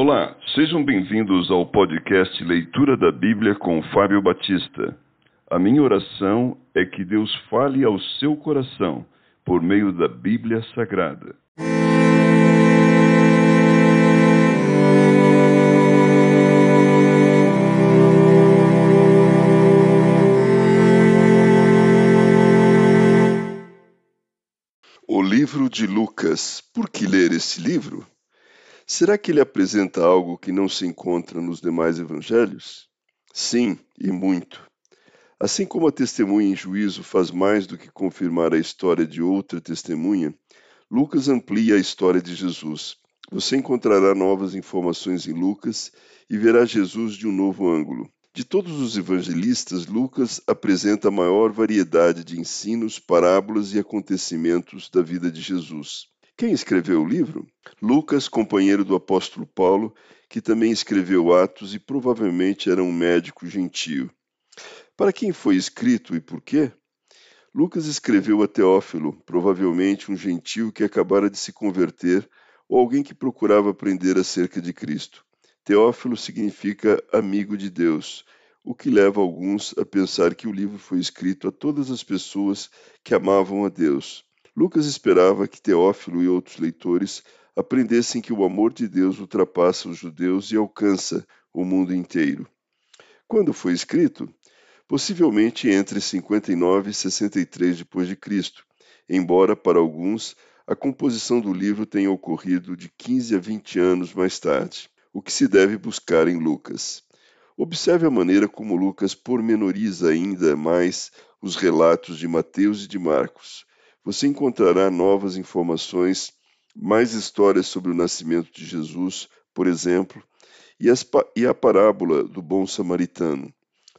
Olá, sejam bem-vindos ao podcast Leitura da Bíblia com Fábio Batista. A minha oração é que Deus fale ao seu coração por meio da Bíblia Sagrada. O livro de Lucas. Por que ler esse livro? Será que ele apresenta algo que não se encontra nos demais evangelhos? Sim, e muito. Assim como a testemunha em juízo faz mais do que confirmar a história de outra testemunha, Lucas amplia a história de Jesus. Você encontrará novas informações em Lucas e verá Jesus de um novo ângulo. De todos os evangelistas, Lucas apresenta a maior variedade de ensinos, parábolas e acontecimentos da vida de Jesus. Quem escreveu o livro? Lucas, companheiro do apóstolo Paulo, que também escreveu Atos e provavelmente era um médico gentio. Para quem foi escrito e por quê? Lucas escreveu a Teófilo, provavelmente um gentio que acabara de se converter ou alguém que procurava aprender acerca de Cristo. Teófilo significa amigo de Deus, o que leva alguns a pensar que o livro foi escrito a todas as pessoas que amavam a Deus. Lucas esperava que Teófilo e outros leitores aprendessem que o amor de Deus ultrapassa os judeus e alcança o mundo inteiro. Quando foi escrito? Possivelmente entre 59 e 63 depois de Cristo, embora para alguns a composição do livro tenha ocorrido de 15 a 20 anos mais tarde, o que se deve buscar em Lucas. Observe a maneira como Lucas pormenoriza ainda mais os relatos de Mateus e de Marcos, você encontrará novas informações, mais histórias sobre o nascimento de Jesus, por exemplo, e, as, e a parábola do bom samaritano.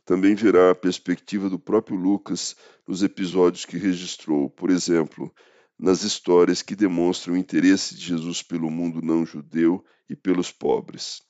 Também verá a perspectiva do próprio Lucas nos episódios que registrou, por exemplo, nas histórias que demonstram o interesse de Jesus pelo mundo não judeu e pelos pobres.